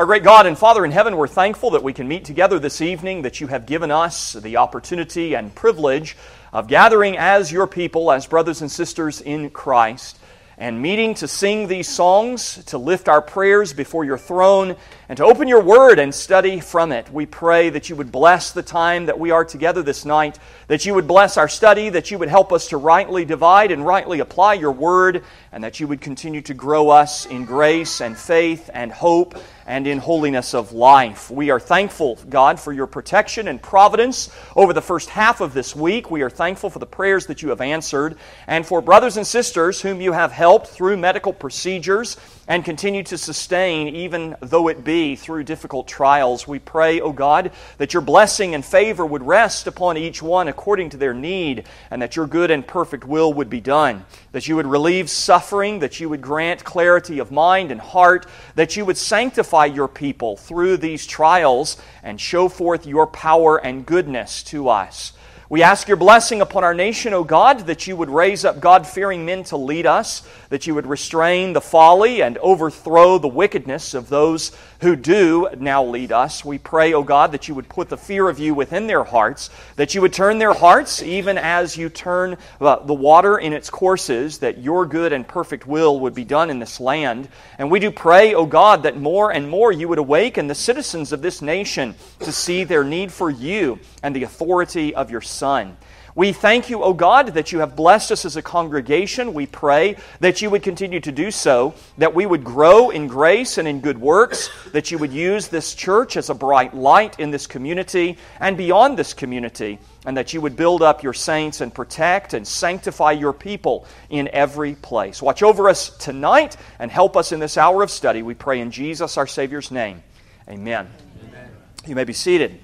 Our great God and Father in heaven, we're thankful that we can meet together this evening, that you have given us the opportunity and privilege of gathering as your people, as brothers and sisters in Christ, and meeting to sing these songs, to lift our prayers before your throne, and to open your word and study from it. We pray that you would bless the time that we are together this night, that you would bless our study, that you would help us to rightly divide and rightly apply your word, and that you would continue to grow us in grace and faith and hope and in holiness of life. We are thankful, God, for your protection and providence over the first half of this week. We are thankful for the prayers that you have answered and for brothers and sisters whom you have helped through medical procedures and continue to sustain, even though it be through difficult trials. We pray, O God, that your blessing and favor would rest upon each one according to their need, and that your good and perfect will would be done. That you would relieve suffering, that you would grant clarity of mind and heart, that you would sanctify your people through these trials and show forth your power and goodness to us. We ask your blessing upon our nation, O God, that you would raise up God fearing men to lead us, that you would restrain the folly and overthrow the wickedness of those who do now lead us. We pray, O God, that you would put the fear of you within their hearts, that you would turn their hearts even as you turn uh, the water in its courses, that your good and perfect will would be done in this land. And we do pray, O God, that more and more you would awaken the citizens of this nation to see their need for you and the authority of your Son. We thank you, O God, that you have blessed us as a congregation. We pray that you would continue to do so, that we would grow in grace and in good works, that you would use this church as a bright light in this community and beyond this community, and that you would build up your saints and protect and sanctify your people in every place. Watch over us tonight and help us in this hour of study. We pray in Jesus, our Savior's name. Amen. Amen. You may be seated.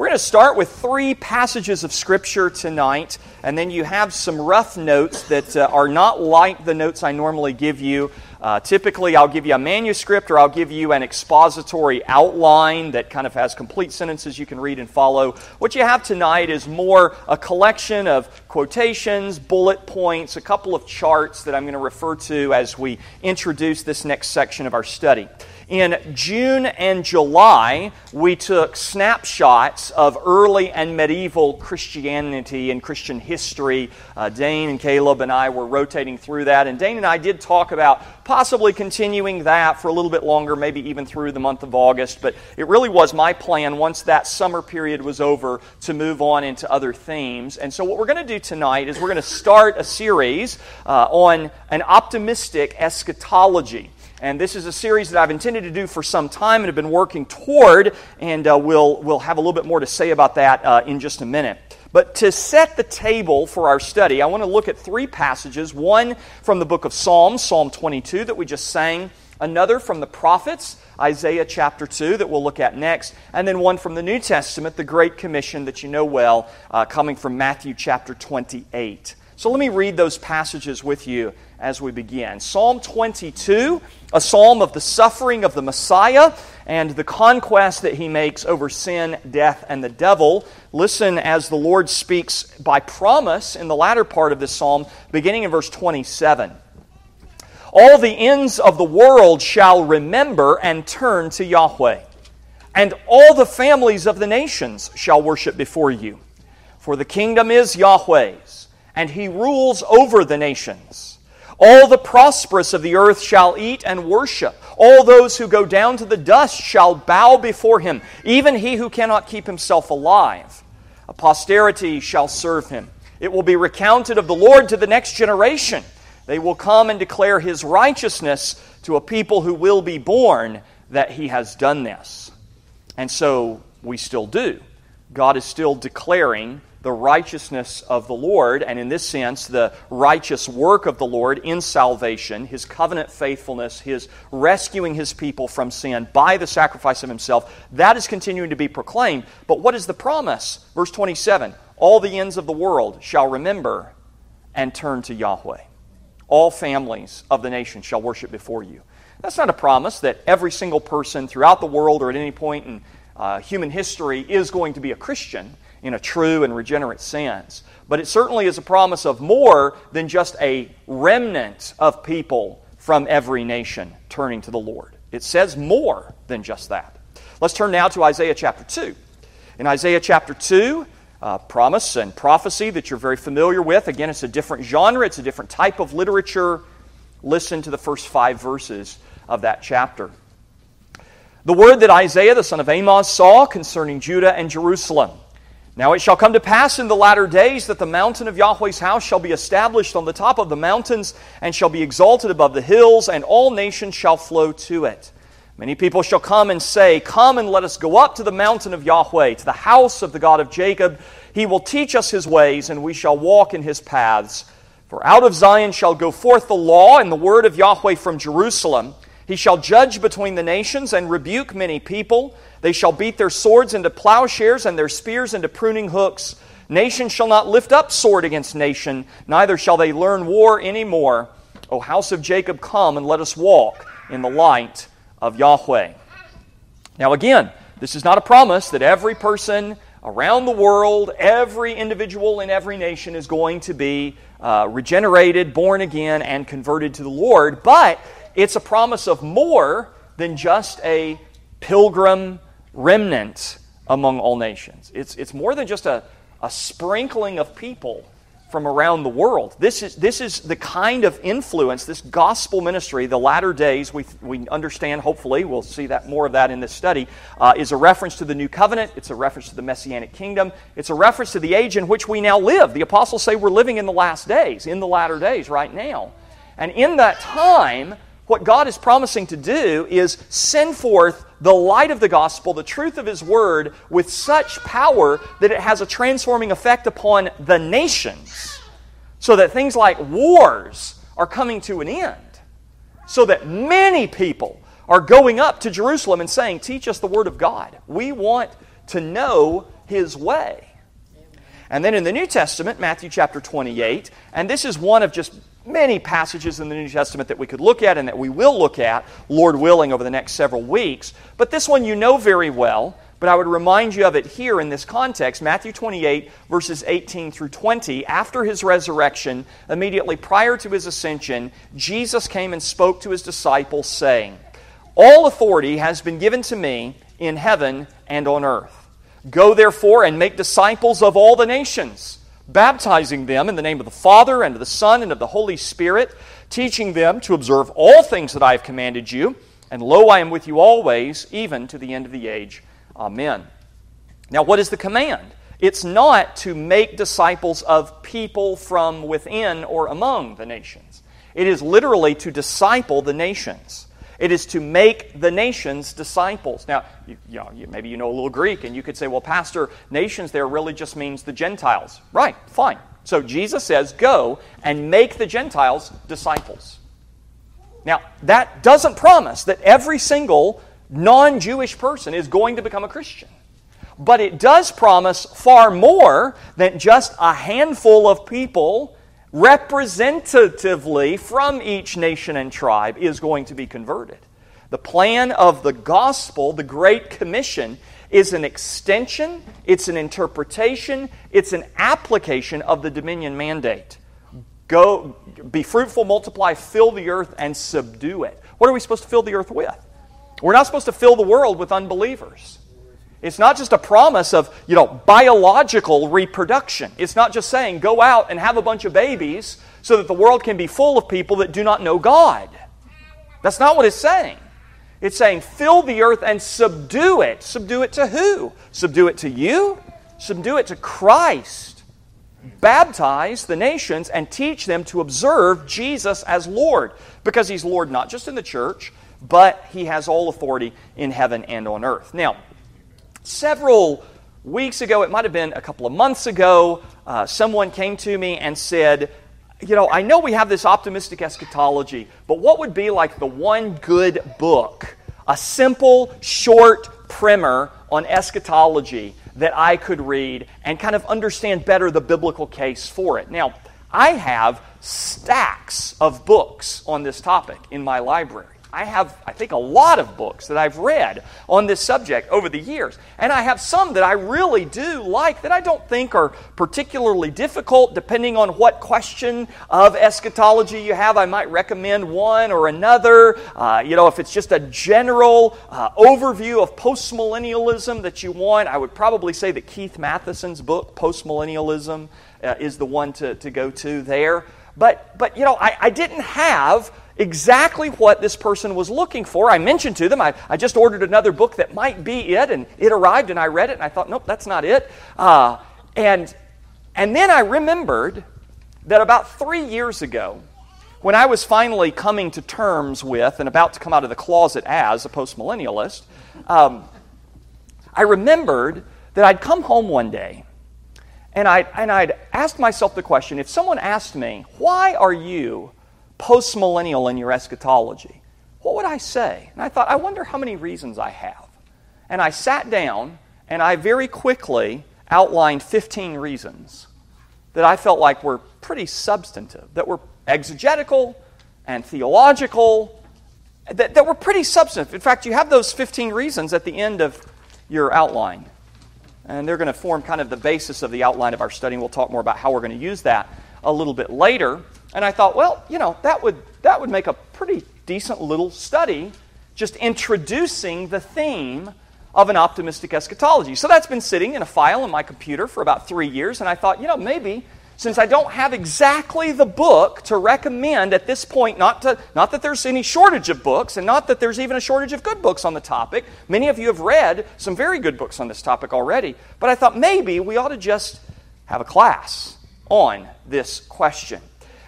We're going to start with three passages of Scripture tonight, and then you have some rough notes that uh, are not like the notes I normally give you. Uh, typically, I'll give you a manuscript or I'll give you an expository outline that kind of has complete sentences you can read and follow. What you have tonight is more a collection of quotations, bullet points, a couple of charts that I'm going to refer to as we introduce this next section of our study. In June and July, we took snapshots of early and medieval Christianity and Christian history. Uh, Dane and Caleb and I were rotating through that, and Dane and I did talk about possibly continuing that for a little bit longer, maybe even through the month of August. But it really was my plan once that summer period was over to move on into other themes. And so, what we're going to do tonight is we're going to start a series uh, on an optimistic eschatology. And this is a series that I've intended to do for some time and have been working toward, and uh, we'll, we'll have a little bit more to say about that uh, in just a minute. But to set the table for our study, I want to look at three passages one from the book of Psalms, Psalm 22, that we just sang, another from the prophets, Isaiah chapter 2, that we'll look at next, and then one from the New Testament, the Great Commission that you know well, uh, coming from Matthew chapter 28. So let me read those passages with you as we begin. Psalm 22, a psalm of the suffering of the Messiah and the conquest that he makes over sin, death, and the devil. Listen as the Lord speaks by promise in the latter part of this psalm, beginning in verse 27. All the ends of the world shall remember and turn to Yahweh, and all the families of the nations shall worship before you. For the kingdom is Yahweh's and he rules over the nations. All the prosperous of the earth shall eat and worship. All those who go down to the dust shall bow before him, even he who cannot keep himself alive. A posterity shall serve him. It will be recounted of the Lord to the next generation. They will come and declare his righteousness to a people who will be born that he has done this. And so we still do. God is still declaring the righteousness of the Lord, and in this sense, the righteous work of the Lord in salvation, his covenant faithfulness, his rescuing his people from sin by the sacrifice of himself, that is continuing to be proclaimed. But what is the promise? Verse 27 All the ends of the world shall remember and turn to Yahweh. All families of the nation shall worship before you. That's not a promise that every single person throughout the world or at any point in uh, human history is going to be a Christian in a true and regenerate sense. But it certainly is a promise of more than just a remnant of people from every nation turning to the Lord. It says more than just that. Let's turn now to Isaiah chapter 2. In Isaiah chapter 2, uh, promise and prophecy that you're very familiar with. Again, it's a different genre, it's a different type of literature. Listen to the first five verses of that chapter. The word that Isaiah the son of Amoz saw concerning Judah and Jerusalem. Now it shall come to pass in the latter days that the mountain of Yahweh's house shall be established on the top of the mountains and shall be exalted above the hills, and all nations shall flow to it. Many people shall come and say, Come and let us go up to the mountain of Yahweh, to the house of the God of Jacob. He will teach us his ways, and we shall walk in his paths. For out of Zion shall go forth the law and the word of Yahweh from Jerusalem. He shall judge between the nations and rebuke many people. They shall beat their swords into plowshares and their spears into pruning hooks. Nation shall not lift up sword against nation, neither shall they learn war any more. O house of Jacob, come and let us walk in the light of Yahweh. Now, again, this is not a promise that every person around the world, every individual in every nation is going to be uh, regenerated, born again, and converted to the Lord, but it's a promise of more than just a pilgrim remnant among all nations. It's, it's more than just a, a sprinkling of people from around the world. This is, this is the kind of influence, this gospel ministry, the latter days, we, we understand, hopefully, we'll see that more of that in this study, uh, is a reference to the new covenant. It's a reference to the messianic kingdom. It's a reference to the age in which we now live. The apostles say we're living in the last days, in the latter days, right now. And in that time, what God is promising to do is send forth the light of the gospel, the truth of His word, with such power that it has a transforming effect upon the nations. So that things like wars are coming to an end. So that many people are going up to Jerusalem and saying, Teach us the word of God. We want to know His way. And then in the New Testament, Matthew chapter 28, and this is one of just many passages in the New Testament that we could look at and that we will look at, Lord willing, over the next several weeks. But this one you know very well, but I would remind you of it here in this context Matthew 28, verses 18 through 20. After his resurrection, immediately prior to his ascension, Jesus came and spoke to his disciples, saying, All authority has been given to me in heaven and on earth. Go therefore and make disciples of all the nations baptizing them in the name of the Father, and of the Son, and of the Holy Spirit, teaching them to observe all things that I have commanded you. And lo, I am with you always, even to the end of the age. Amen. Now, what is the command? It's not to make disciples of people from within or among the nations. It is literally to disciple the nations. It is to make the nations disciples. Now, you, you know, you, maybe you know a little Greek, and you could say, well, Pastor, nations there really just means the Gentiles. Right, fine. So Jesus says, go and make the Gentiles disciples. Now, that doesn't promise that every single non Jewish person is going to become a Christian. But it does promise far more than just a handful of people representatively from each nation and tribe is going to be converted. The plan of the gospel, the Great Commission, is an extension, it's an interpretation, it's an application of the dominion mandate. Go, be fruitful, multiply, fill the earth, and subdue it. What are we supposed to fill the earth with? We're not supposed to fill the world with unbelievers. It's not just a promise of, you know, biological reproduction. It's not just saying go out and have a bunch of babies so that the world can be full of people that do not know God. That's not what it's saying. It's saying fill the earth and subdue it. Subdue it to who? Subdue it to you? Subdue it to Christ. Baptize the nations and teach them to observe Jesus as Lord because he's Lord not just in the church, but he has all authority in heaven and on earth. Now, Several weeks ago, it might have been a couple of months ago, uh, someone came to me and said, You know, I know we have this optimistic eschatology, but what would be like the one good book, a simple, short primer on eschatology that I could read and kind of understand better the biblical case for it? Now, I have stacks of books on this topic in my library. I have, I think, a lot of books that I've read on this subject over the years. And I have some that I really do like that I don't think are particularly difficult. Depending on what question of eschatology you have, I might recommend one or another. Uh, you know, if it's just a general uh, overview of postmillennialism that you want, I would probably say that Keith Mathison's book, Postmillennialism, uh, is the one to, to go to there. But, but you know, I, I didn't have exactly what this person was looking for. I mentioned to them, I, I just ordered another book that might be it, and it arrived, and I read it, and I thought, nope, that's not it. Uh, and, and then I remembered that about three years ago, when I was finally coming to terms with and about to come out of the closet as a postmillennialist, um, I remembered that I'd come home one day and I'd, and I'd asked myself the question if someone asked me, Why are you postmillennial in your eschatology? What would I say? And I thought, I wonder how many reasons I have. And I sat down and I very quickly outlined 15 reasons that I felt like were pretty substantive, that were exegetical and theological, that, that were pretty substantive. In fact, you have those 15 reasons at the end of your outline. And they're going to form kind of the basis of the outline of our study, and we'll talk more about how we're going to use that a little bit later. And I thought, well, you know, that would, that would make a pretty decent little study just introducing the theme of an optimistic eschatology. So that's been sitting in a file in my computer for about three years, and I thought, you know, maybe since I don't have exactly the book to recommend at this point, not, to, not that there's any shortage of books, and not that there's even a shortage of good books on the topic. Many of you have read some very good books on this topic already. But I thought maybe we ought to just have a class on this question.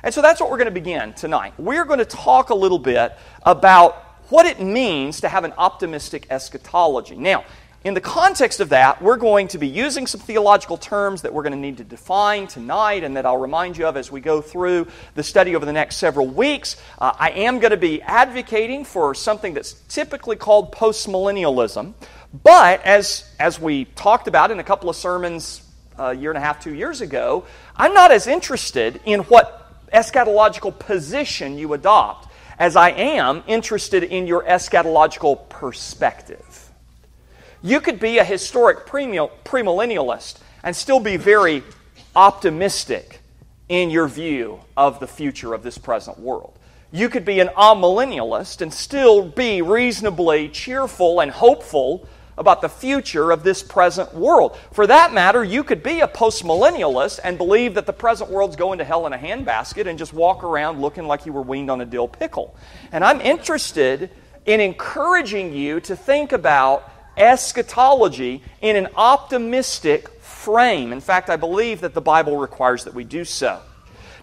And so that's what we're going to begin tonight. We're going to talk a little bit about what it means to have an optimistic eschatology. Now, in the context of that, we're going to be using some theological terms that we're going to need to define tonight and that I'll remind you of as we go through the study over the next several weeks. Uh, I am going to be advocating for something that's typically called postmillennialism. But as, as we talked about in a couple of sermons a year and a half, two years ago, I'm not as interested in what eschatological position you adopt as I am interested in your eschatological perspective. You could be a historic premillennialist and still be very optimistic in your view of the future of this present world. You could be an amillennialist and still be reasonably cheerful and hopeful about the future of this present world. For that matter, you could be a postmillennialist and believe that the present world's going to hell in a handbasket and just walk around looking like you were weaned on a dill pickle. And I'm interested in encouraging you to think about eschatology in an optimistic frame. In fact, I believe that the Bible requires that we do so.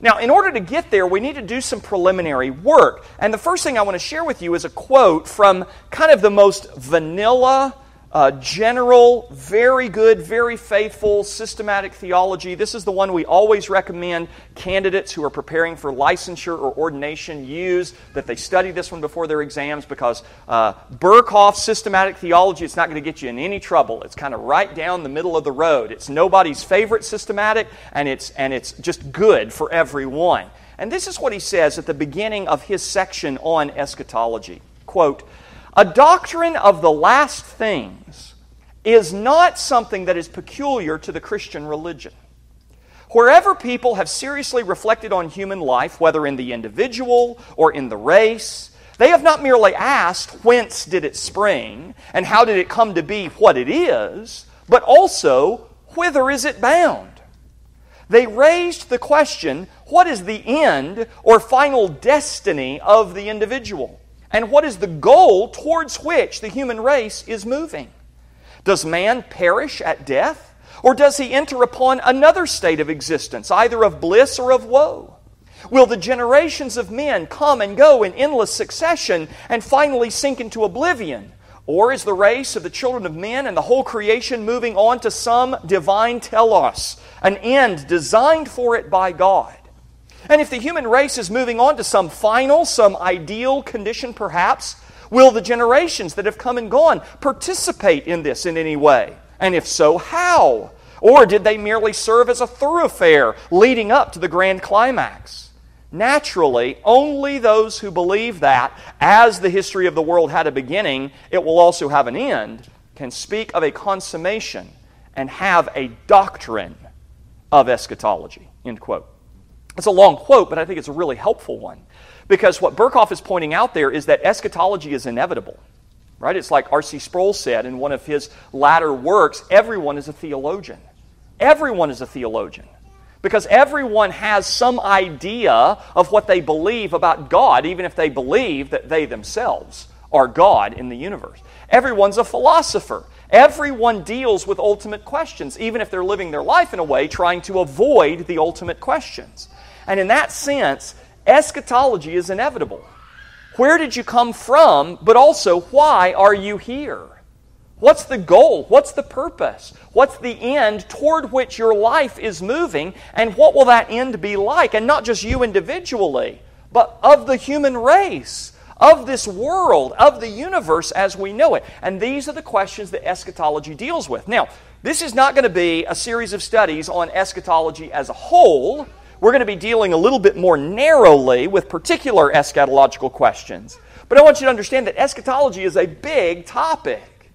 Now, in order to get there, we need to do some preliminary work. And the first thing I want to share with you is a quote from kind of the most vanilla uh, general, very good, very faithful, systematic theology. This is the one we always recommend candidates who are preparing for licensure or ordination use, that they study this one before their exams because uh, systematic theology, it's not going to get you in any trouble. It's kind of right down the middle of the road. It's nobody's favorite systematic, and it's, and it's just good for everyone. And this is what he says at the beginning of his section on eschatology. Quote, a doctrine of the last things is not something that is peculiar to the Christian religion. Wherever people have seriously reflected on human life, whether in the individual or in the race, they have not merely asked, whence did it spring, and how did it come to be what it is, but also, whither is it bound? They raised the question, what is the end or final destiny of the individual? And what is the goal towards which the human race is moving? Does man perish at death? Or does he enter upon another state of existence, either of bliss or of woe? Will the generations of men come and go in endless succession and finally sink into oblivion? Or is the race of the children of men and the whole creation moving on to some divine telos, an end designed for it by God? And if the human race is moving on to some final, some ideal condition perhaps, will the generations that have come and gone participate in this in any way? And if so, how? Or did they merely serve as a thoroughfare leading up to the grand climax? Naturally, only those who believe that, as the history of the world had a beginning, it will also have an end, can speak of a consummation and have a doctrine of eschatology. End quote. It's a long quote, but I think it's a really helpful one. Because what Berkhof is pointing out there is that eschatology is inevitable. Right? It's like R.C. Sproul said in one of his latter works everyone is a theologian. Everyone is a theologian. Because everyone has some idea of what they believe about God, even if they believe that they themselves are God in the universe. Everyone's a philosopher. Everyone deals with ultimate questions, even if they're living their life in a way trying to avoid the ultimate questions. And in that sense, eschatology is inevitable. Where did you come from, but also why are you here? What's the goal? What's the purpose? What's the end toward which your life is moving? And what will that end be like? And not just you individually, but of the human race, of this world, of the universe as we know it. And these are the questions that eschatology deals with. Now, this is not going to be a series of studies on eschatology as a whole. We're going to be dealing a little bit more narrowly with particular eschatological questions. But I want you to understand that eschatology is a big topic.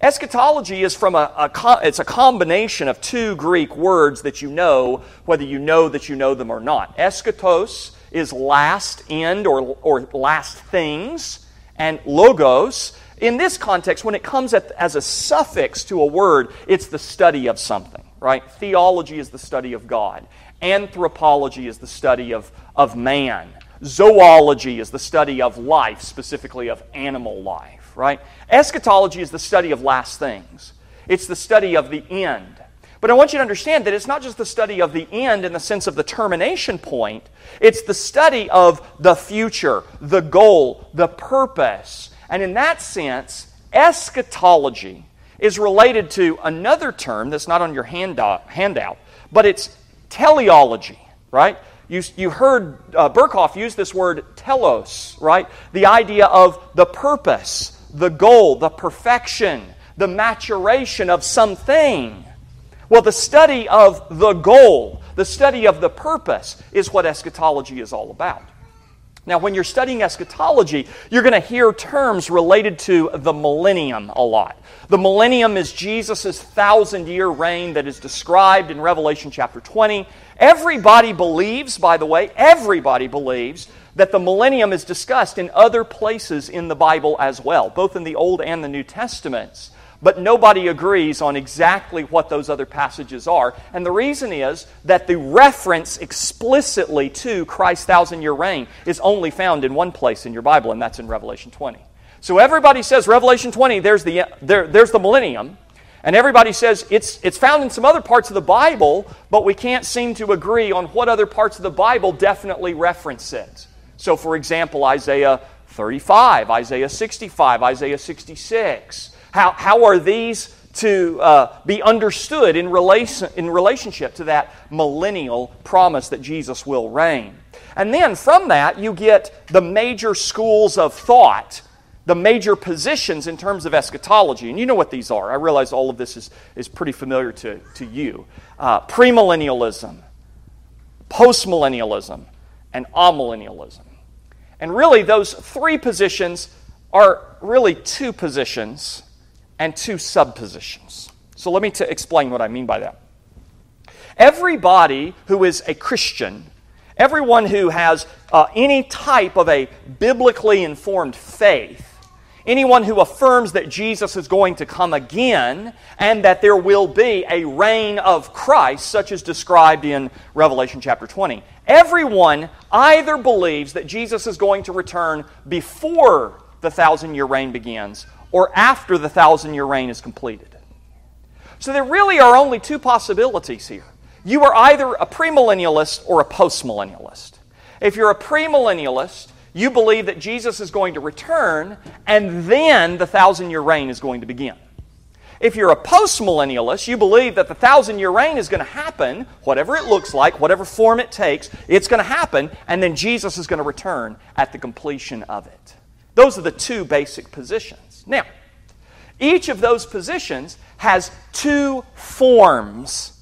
Eschatology is from a, a, it's a combination of two Greek words that you know, whether you know that you know them or not. Eschatos is last end or, or last things, and logos. In this context, when it comes at, as a suffix to a word, it's the study of something, right? Theology is the study of God. Anthropology is the study of, of man. Zoology is the study of life, specifically of animal life right? Eschatology is the study of last things, it's the study of the end. But I want you to understand that it's not just the study of the end in the sense of the termination point, it's the study of the future, the goal, the purpose. And in that sense, eschatology is related to another term that's not on your handout, handout but it's teleology, right? You, you heard uh, Berkhof use this word telos, right? The idea of the purpose, the goal, the perfection, the maturation of something. Well, the study of the goal, the study of the purpose, is what eschatology is all about. Now, when you're studying eschatology, you're going to hear terms related to the millennium a lot. The millennium is Jesus' thousand year reign that is described in Revelation chapter 20. Everybody believes, by the way, everybody believes that the millennium is discussed in other places in the Bible as well, both in the Old and the New Testaments. But nobody agrees on exactly what those other passages are. And the reason is that the reference explicitly to Christ's thousand year reign is only found in one place in your Bible, and that's in Revelation 20. So everybody says Revelation 20, there's the, there, there's the millennium. And everybody says it's, it's found in some other parts of the Bible, but we can't seem to agree on what other parts of the Bible definitely reference it. So, for example, Isaiah 35, Isaiah 65, Isaiah 66. How, how are these to uh, be understood in, relation, in relationship to that millennial promise that Jesus will reign? And then from that, you get the major schools of thought, the major positions in terms of eschatology. And you know what these are. I realize all of this is, is pretty familiar to, to you. Uh, premillennialism, postmillennialism, and amillennialism. And really, those three positions are really two positions and two subpositions. So let me t- explain what I mean by that. Everybody who is a Christian, everyone who has uh, any type of a biblically informed faith, anyone who affirms that Jesus is going to come again and that there will be a reign of Christ, such as described in Revelation chapter 20, Everyone either believes that Jesus is going to return before the thousand year reign begins or after the thousand year reign is completed. So there really are only two possibilities here. You are either a premillennialist or a postmillennialist. If you're a premillennialist, you believe that Jesus is going to return and then the thousand year reign is going to begin. If you're a postmillennialist, you believe that the thousand year reign is going to happen, whatever it looks like, whatever form it takes, it's going to happen, and then Jesus is going to return at the completion of it. Those are the two basic positions. Now, each of those positions has two forms.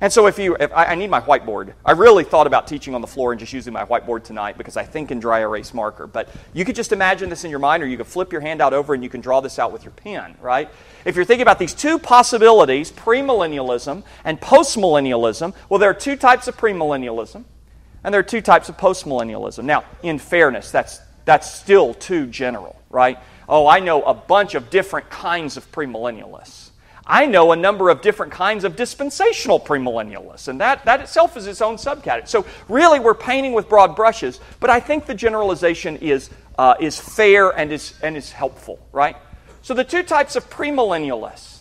And so if you, if I, I, need my whiteboard. I really thought about teaching on the floor and just using my whiteboard tonight because I think in dry erase marker. But you could just imagine this in your mind, or you could flip your hand out over and you can draw this out with your pen, right? If you're thinking about these two possibilities, premillennialism and postmillennialism, well, there are two types of premillennialism and there are two types of postmillennialism. Now, in fairness, that's, that's still too general, right? Oh, I know a bunch of different kinds of premillennialists. I know a number of different kinds of dispensational premillennialists, and that, that itself is its own subcategory. So, really, we're painting with broad brushes, but I think the generalization is, uh, is fair and is, and is helpful, right? So, the two types of premillennialists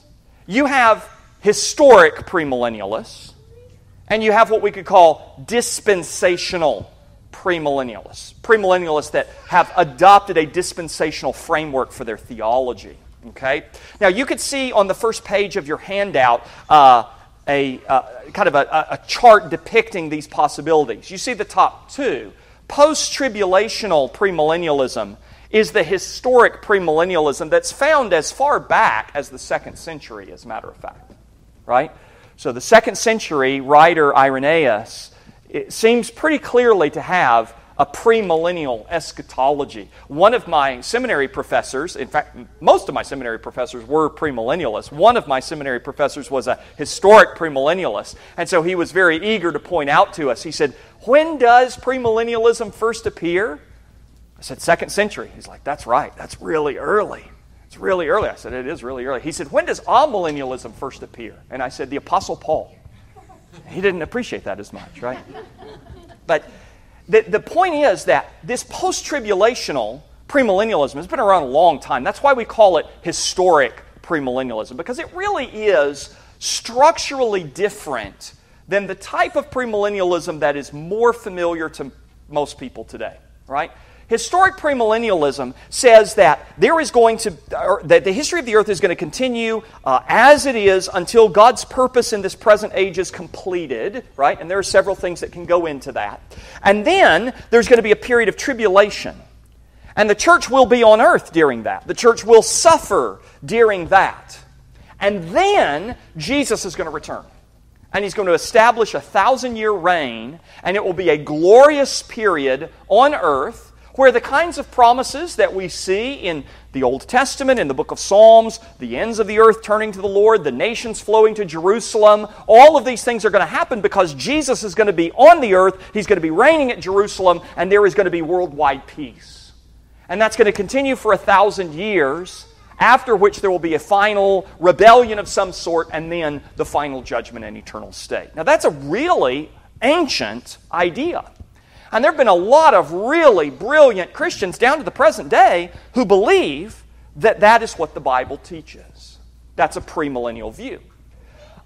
you have historic premillennialists, and you have what we could call dispensational premillennialists. Premillennialists that have adopted a dispensational framework for their theology. Okay? Now, you could see on the first page of your handout uh, a uh, kind of a, a chart depicting these possibilities. You see the top two. Post tribulational premillennialism is the historic premillennialism that's found as far back as the second century, as a matter of fact. Right? So, the second century writer Irenaeus it seems pretty clearly to have a premillennial eschatology. One of my seminary professors, in fact, most of my seminary professors were premillennialists. One of my seminary professors was a historic premillennialist. And so he was very eager to point out to us. He said, When does premillennialism first appear? I said, Second century. He's like, That's right. That's really early. It's really early. I said, It is really early. He said, When does amillennialism first appear? And I said, The Apostle Paul. He didn't appreciate that as much, right? But the, the point is that this post tribulational premillennialism has been around a long time. That's why we call it historic premillennialism, because it really is structurally different than the type of premillennialism that is more familiar to most people today, right? Historic premillennialism says that there is going to, that the history of the earth is going to continue uh, as it is until God's purpose in this present age is completed, right? And there are several things that can go into that. And then there's going to be a period of tribulation. And the church will be on earth during that. The church will suffer during that. And then Jesus is going to return. And he's going to establish a thousand year reign, and it will be a glorious period on earth where the kinds of promises that we see in the Old Testament, in the book of Psalms, the ends of the earth turning to the Lord, the nations flowing to Jerusalem, all of these things are going to happen because Jesus is going to be on the earth, he's going to be reigning at Jerusalem, and there is going to be worldwide peace. And that's going to continue for a thousand years, after which there will be a final rebellion of some sort, and then the final judgment and eternal state. Now, that's a really ancient idea. And there have been a lot of really brilliant Christians down to the present day who believe that that is what the Bible teaches. That's a premillennial view.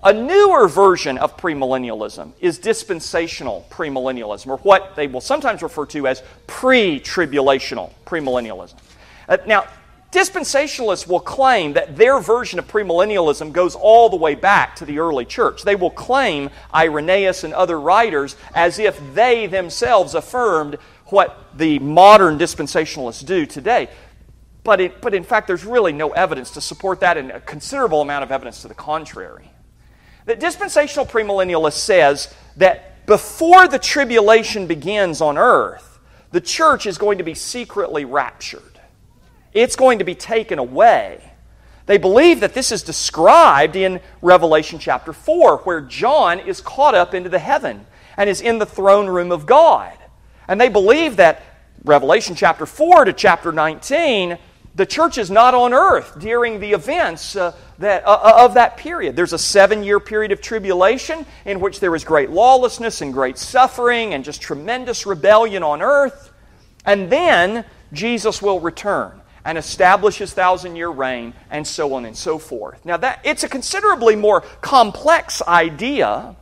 A newer version of premillennialism is dispensational premillennialism, or what they will sometimes refer to as pre tribulational premillennialism. Uh, now, Dispensationalists will claim that their version of premillennialism goes all the way back to the early church. They will claim Irenaeus and other writers as if they themselves affirmed what the modern dispensationalists do today. But, it, but in fact, there's really no evidence to support that, and a considerable amount of evidence to the contrary. The dispensational premillennialist says that before the tribulation begins on earth, the church is going to be secretly raptured. It's going to be taken away. They believe that this is described in Revelation chapter 4, where John is caught up into the heaven and is in the throne room of God. And they believe that Revelation chapter 4 to chapter 19, the church is not on earth during the events uh, that, uh, uh of that period. There's a seven year period of tribulation in which there is great lawlessness and great suffering and just tremendous rebellion on earth. And then Jesus will return and establish his thousand year reign, and so on and so forth. Now, that, it's a considerably more complex idea,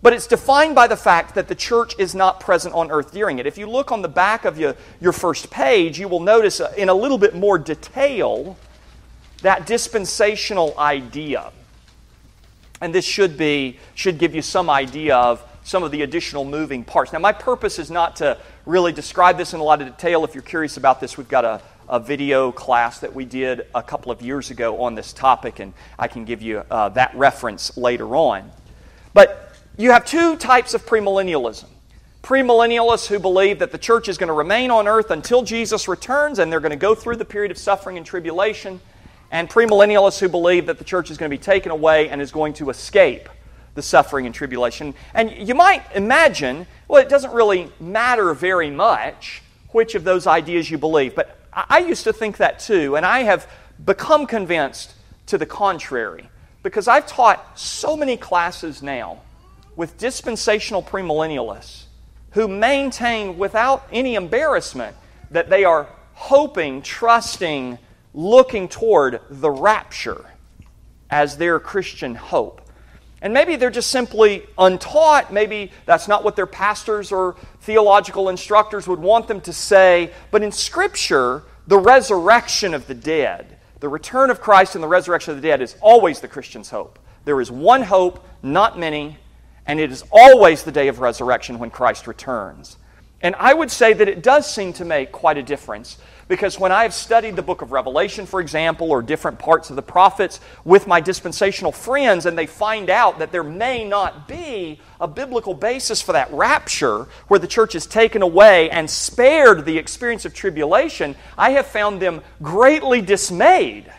but it's defined by the fact that the church is not present on earth during it. If you look on the back of your, your first page, you will notice uh, in a little bit more detail that dispensational idea. And this should be should give you some idea of some of the additional moving parts. Now, my purpose is not to really describe this in a lot of detail. If you're curious about this, we've got a, a video class that we did a couple of years ago on this topic, and I can give you uh, that reference later on. But you have two types of premillennialism premillennialists who believe that the church is going to remain on earth until Jesus returns and they're going to go through the period of suffering and tribulation, and premillennialists who believe that the church is going to be taken away and is going to escape the suffering and tribulation. And you might imagine, well, it doesn't really matter very much which of those ideas you believe, but I used to think that too, and I have become convinced to the contrary because I've taught so many classes now with dispensational premillennialists who maintain without any embarrassment that they are hoping, trusting, looking toward the rapture as their Christian hope. And maybe they're just simply untaught. Maybe that's not what their pastors or theological instructors would want them to say. But in Scripture, the resurrection of the dead, the return of Christ and the resurrection of the dead is always the Christian's hope. There is one hope, not many, and it is always the day of resurrection when Christ returns. And I would say that it does seem to make quite a difference because when I have studied the book of Revelation, for example, or different parts of the prophets with my dispensational friends, and they find out that there may not be a biblical basis for that rapture where the church is taken away and spared the experience of tribulation, I have found them greatly dismayed.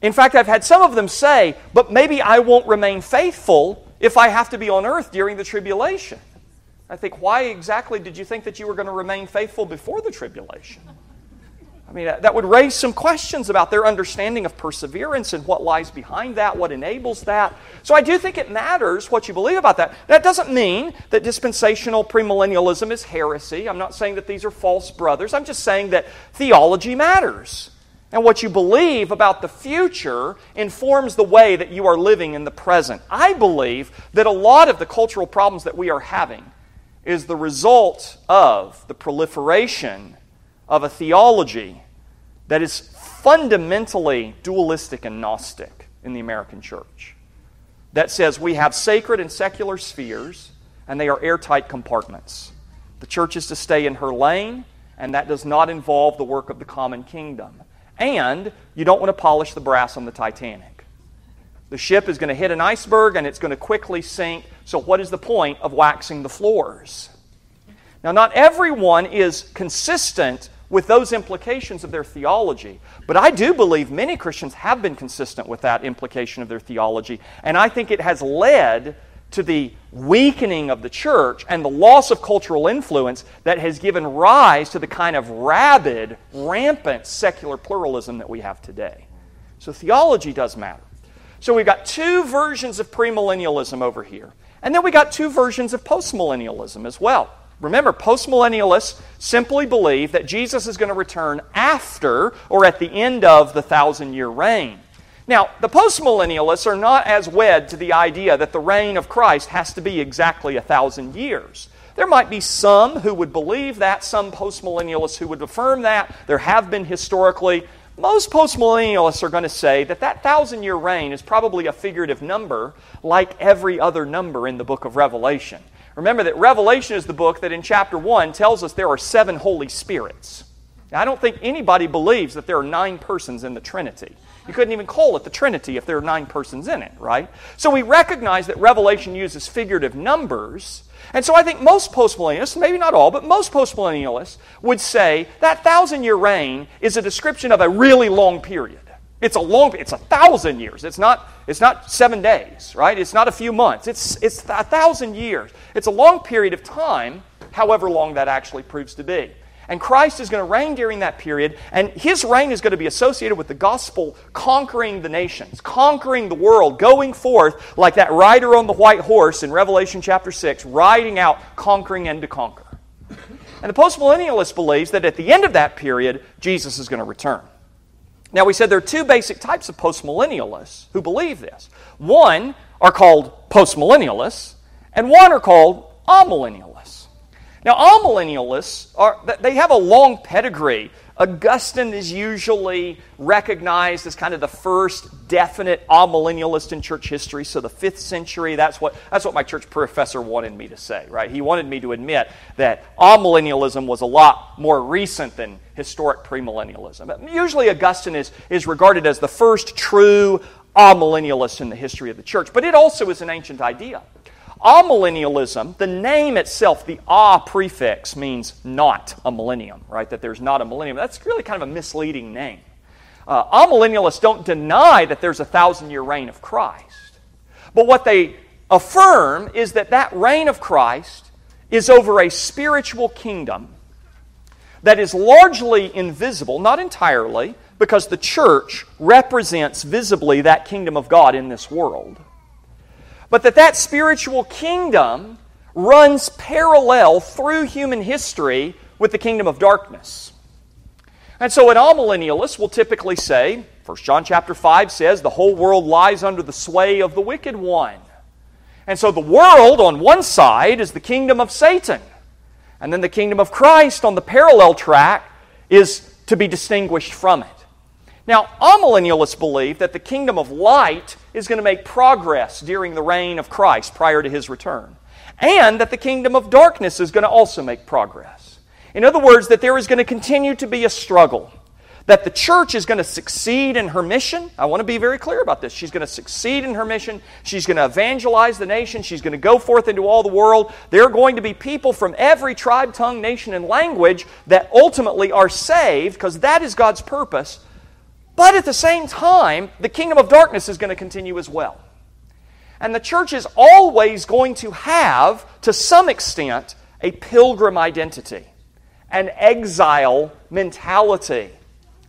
In fact, I've had some of them say, but maybe I won't remain faithful if I have to be on earth during the tribulation. I think, why exactly did you think that you were going to remain faithful before the tribulation? I mean, that would raise some questions about their understanding of perseverance and what lies behind that, what enables that. So I do think it matters what you believe about that. That doesn't mean that dispensational premillennialism is heresy. I'm not saying that these are false brothers. I'm just saying that theology matters. And what you believe about the future informs the way that you are living in the present. I believe that a lot of the cultural problems that we are having is the result of the proliferation of a theology that is fundamentally dualistic and Gnostic in the American church. That says we have sacred and secular spheres, and they are airtight compartments. The church is to stay in her lane, and that does not involve the work of the common kingdom. And you don't want to polish the brass on the Titanic. The ship is going to hit an iceberg and it's going to quickly sink. So, what is the point of waxing the floors? Now, not everyone is consistent with those implications of their theology, but I do believe many Christians have been consistent with that implication of their theology, and I think it has led to the weakening of the church and the loss of cultural influence that has given rise to the kind of rabid, rampant secular pluralism that we have today. So theology does matter. So we've got two versions of premillennialism over here. And then we got two versions of postmillennialism as well. Remember, postmillennialists simply believe that Jesus is going to return after or at the end of the thousand year reign. Now, the postmillennialists are not as wed to the idea that the reign of Christ has to be exactly a thousand years. There might be some who would believe that, some postmillennialists who would affirm that. There have been historically. Most postmillennialists are going to say that that thousand year reign is probably a figurative number like every other number in the book of Revelation. Remember that Revelation is the book that in chapter 1 tells us there are seven Holy Spirits. Now, I don't think anybody believes that there are nine persons in the Trinity. You couldn't even call it the Trinity if there are nine persons in it, right? So we recognize that Revelation uses figurative numbers. And so I think most postmillennialists, maybe not all, but most postmillennialists would say that thousand year reign is a description of a really long period. It's a long, it's a thousand years. It's not, it's not seven days, right? It's not a few months. It's, it's a thousand years. It's a long period of time, however long that actually proves to be. And Christ is going to reign during that period, and his reign is going to be associated with the gospel conquering the nations, conquering the world, going forth like that rider on the white horse in Revelation chapter 6, riding out, conquering and to conquer. And the postmillennialist believes that at the end of that period, Jesus is going to return. Now, we said there are two basic types of postmillennialists who believe this. One are called postmillennialists, and one are called amillennialists. Now, amillennialists are they have a long pedigree. Augustine is usually recognized as kind of the first definite amillennialist in church history. So the fifth century, that's what that's what my church professor wanted me to say, right? He wanted me to admit that amillennialism was a lot more recent than historic premillennialism. Usually Augustine is, is regarded as the first true amillennialist in the history of the church, but it also is an ancient idea. Amillennialism, the name itself, the ah prefix, means not a millennium, right? That there's not a millennium. That's really kind of a misleading name. Uh, amillennialists don't deny that there's a thousand year reign of Christ. But what they affirm is that that reign of Christ is over a spiritual kingdom that is largely invisible, not entirely, because the church represents visibly that kingdom of God in this world. But that that spiritual kingdom runs parallel through human history with the kingdom of darkness. And so an amillennialist will typically say, 1 John chapter 5 says, the whole world lies under the sway of the wicked one. And so the world on one side is the kingdom of Satan. And then the kingdom of Christ on the parallel track is to be distinguished from it. Now, amillennialists believe that the kingdom of light is going to make progress during the reign of Christ prior to his return, and that the kingdom of darkness is going to also make progress. In other words, that there is going to continue to be a struggle that the church is going to succeed in her mission. I want to be very clear about this. She's going to succeed in her mission. She's going to evangelize the nation. She's going to go forth into all the world. There are going to be people from every tribe, tongue, nation, and language that ultimately are saved because that is God's purpose. But at the same time, the kingdom of darkness is going to continue as well. And the church is always going to have, to some extent, a pilgrim identity, an exile mentality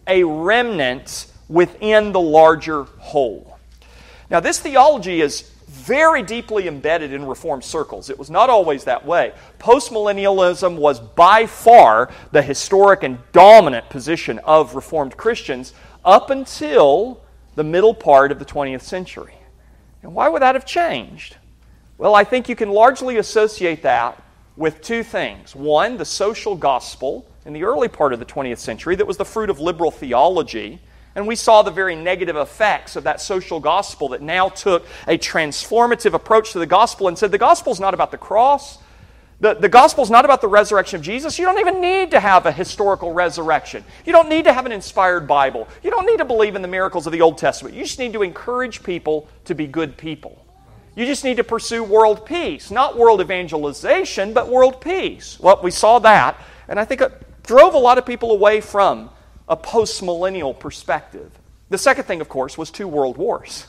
a remnant within the larger whole. Now, this theology is very deeply embedded in Reformed circles. It was not always that way. Postmillennialism was by far the historic and dominant position of Reformed Christians up until the middle part of the 20th century. And why would that have changed? Well, I think you can largely associate that with two things. One, the social gospel in the early part of the 20th century that was the fruit of liberal theology. And we saw the very negative effects of that social gospel that now took a transformative approach to the gospel and said the gospel is not about the cross. The, the gospel is not about the resurrection of Jesus. You don't even need to have a historical resurrection. You don't need to have an inspired Bible. You don't need to believe in the miracles of the Old Testament. You just need to encourage people to be good people. You just need to pursue world peace, not world evangelization, but world peace. Well, we saw that, and I think it drove a lot of people away from a post millennial perspective. The second thing, of course, was two world wars.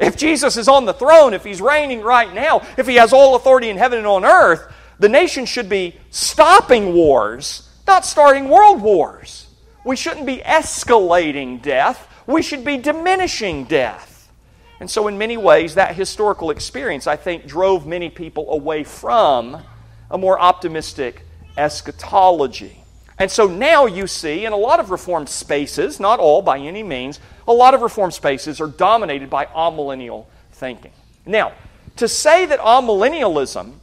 If Jesus is on the throne, if he's reigning right now, if he has all authority in heaven and on earth, the nation should be stopping wars, not starting world wars. We shouldn't be escalating death, we should be diminishing death. And so, in many ways, that historical experience, I think, drove many people away from a more optimistic eschatology. And so now you see in a lot of Reformed spaces, not all by any means, a lot of Reformed spaces are dominated by amillennial thinking. Now, to say that amillennialism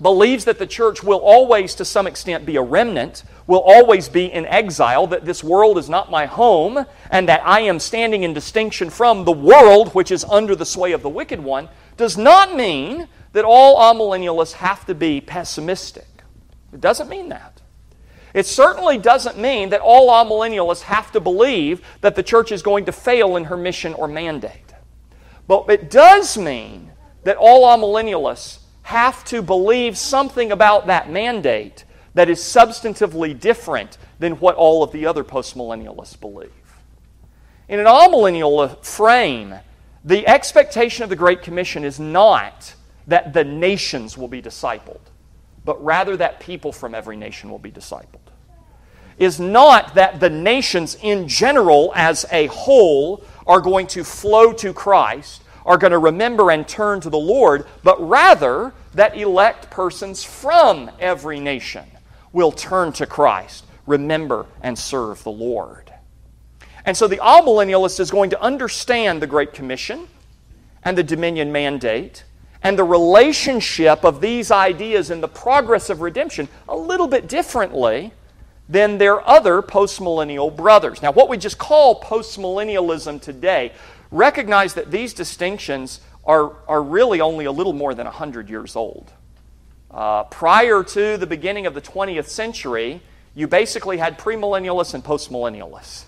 believes that the church will always, to some extent, be a remnant, will always be in exile, that this world is not my home, and that I am standing in distinction from the world which is under the sway of the wicked one, does not mean that all amillennialists have to be pessimistic. It doesn't mean that. It certainly doesn't mean that all amillennialists have to believe that the church is going to fail in her mission or mandate. But it does mean that all amillennialists have to believe something about that mandate that is substantively different than what all of the other postmillennialists believe. In an amillennial frame, the expectation of the Great Commission is not that the nations will be discipled but rather that people from every nation will be discipled. Is not that the nations in general, as a whole, are going to flow to Christ, are going to remember and turn to the Lord, but rather that elect persons from every nation will turn to Christ, remember, and serve the Lord. And so the amillennialist is going to understand the Great Commission and the dominion mandate and the relationship of these ideas in the progress of redemption a little bit differently than their other postmillennial brothers. Now, what we just call postmillennialism today, recognize that these distinctions are, are really only a little more than 100 years old. Uh, prior to the beginning of the 20th century, you basically had premillennialists and postmillennialists.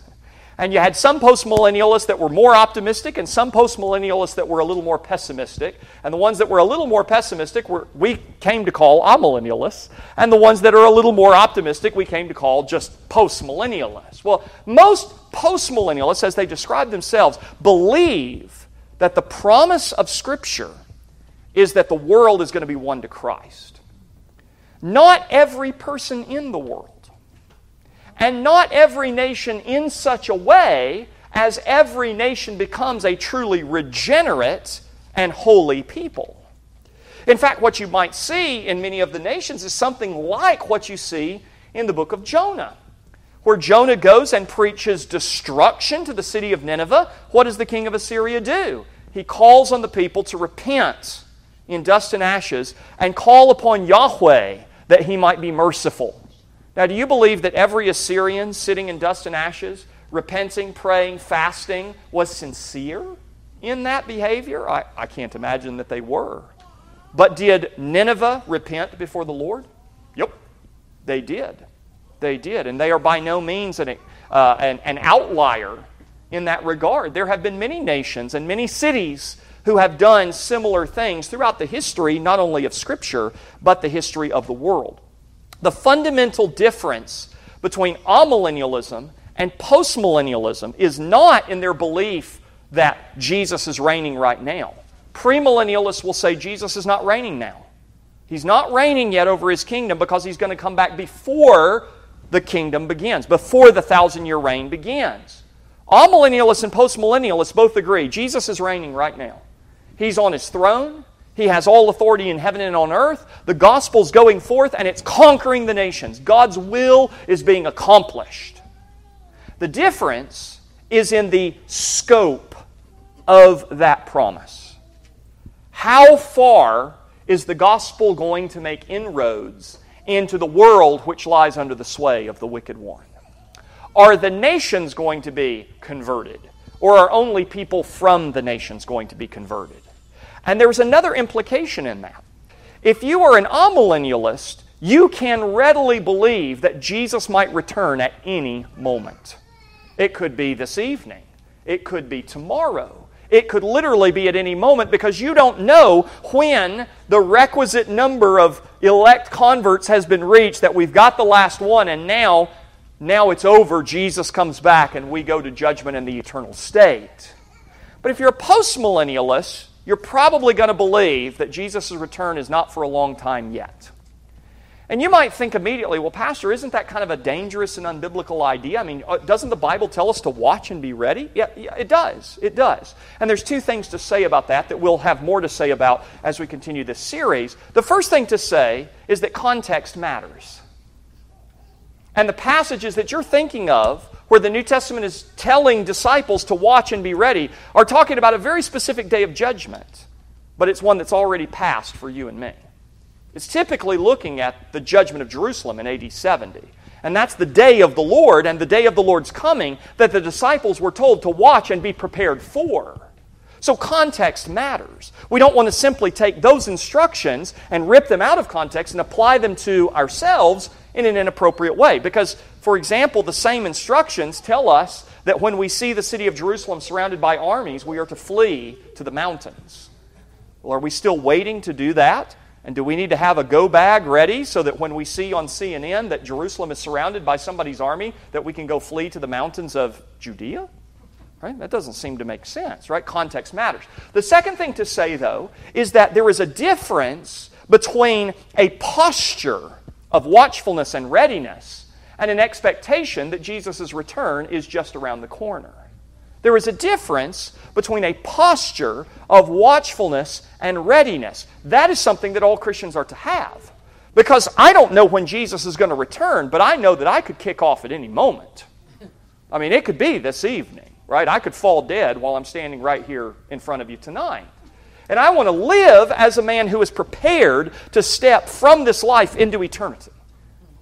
And you had some postmillennialists that were more optimistic and some postmillennialists that were a little more pessimistic. And the ones that were a little more pessimistic were, we came to call amillennialists. And the ones that are a little more optimistic we came to call just postmillennialists. Well, most postmillennialists, as they describe themselves, believe that the promise of Scripture is that the world is going to be won to Christ. Not every person in the world and not every nation in such a way as every nation becomes a truly regenerate and holy people. In fact, what you might see in many of the nations is something like what you see in the book of Jonah, where Jonah goes and preaches destruction to the city of Nineveh. What does the king of Assyria do? He calls on the people to repent in dust and ashes and call upon Yahweh that he might be merciful. Now, do you believe that every Assyrian sitting in dust and ashes, repenting, praying, fasting, was sincere in that behavior? I, I can't imagine that they were. But did Nineveh repent before the Lord? Yep, they did. They did. And they are by no means an, uh, an, an outlier in that regard. There have been many nations and many cities who have done similar things throughout the history, not only of Scripture, but the history of the world. The fundamental difference between amillennialism and postmillennialism is not in their belief that Jesus is reigning right now. Premillennialists will say Jesus is not reigning now. He's not reigning yet over his kingdom because he's going to come back before the kingdom begins, before the thousand year reign begins. Amillennialists and postmillennialists both agree Jesus is reigning right now. He's on his throne. He has all authority in heaven and on earth. The gospel's going forth and it's conquering the nations. God's will is being accomplished. The difference is in the scope of that promise. How far is the gospel going to make inroads into the world which lies under the sway of the wicked one? Are the nations going to be converted? Or are only people from the nations going to be converted? And there's another implication in that. If you are an amillennialist, you can readily believe that Jesus might return at any moment. It could be this evening, it could be tomorrow. It could literally be at any moment because you don't know when the requisite number of elect converts has been reached that we've got the last one and now now it's over Jesus comes back and we go to judgment in the eternal state. But if you're a postmillennialist, you're probably going to believe that Jesus' return is not for a long time yet. And you might think immediately, well, Pastor, isn't that kind of a dangerous and unbiblical idea? I mean, uh, doesn't the Bible tell us to watch and be ready? Yeah, yeah, it does. It does. And there's two things to say about that that we'll have more to say about as we continue this series. The first thing to say is that context matters. And the passages that you're thinking of where the New Testament is telling disciples to watch and be ready, are talking about a very specific day of judgment, but it's one that's already passed for you and me. It's typically looking at the judgment of Jerusalem in AD 70. And that's the day of the Lord and the day of the Lord's coming that the disciples were told to watch and be prepared for. So context matters. We don't want to simply take those instructions and rip them out of context and apply them to ourselves in an inappropriate way. Because, for example, the same instructions tell us that when we see the city of Jerusalem surrounded by armies, we are to flee to the mountains. Well, are we still waiting to do that? And do we need to have a go bag ready so that when we see on CNN that Jerusalem is surrounded by somebody's army, that we can go flee to the mountains of Judea? Right? That doesn't seem to make sense, right? Context matters. The second thing to say, though, is that there is a difference between a posture of watchfulness and readiness and an expectation that Jesus' return is just around the corner. There is a difference between a posture of watchfulness and readiness. That is something that all Christians are to have. Because I don't know when Jesus is going to return, but I know that I could kick off at any moment. I mean, it could be this evening, right? I could fall dead while I'm standing right here in front of you tonight. And I want to live as a man who is prepared to step from this life into eternity.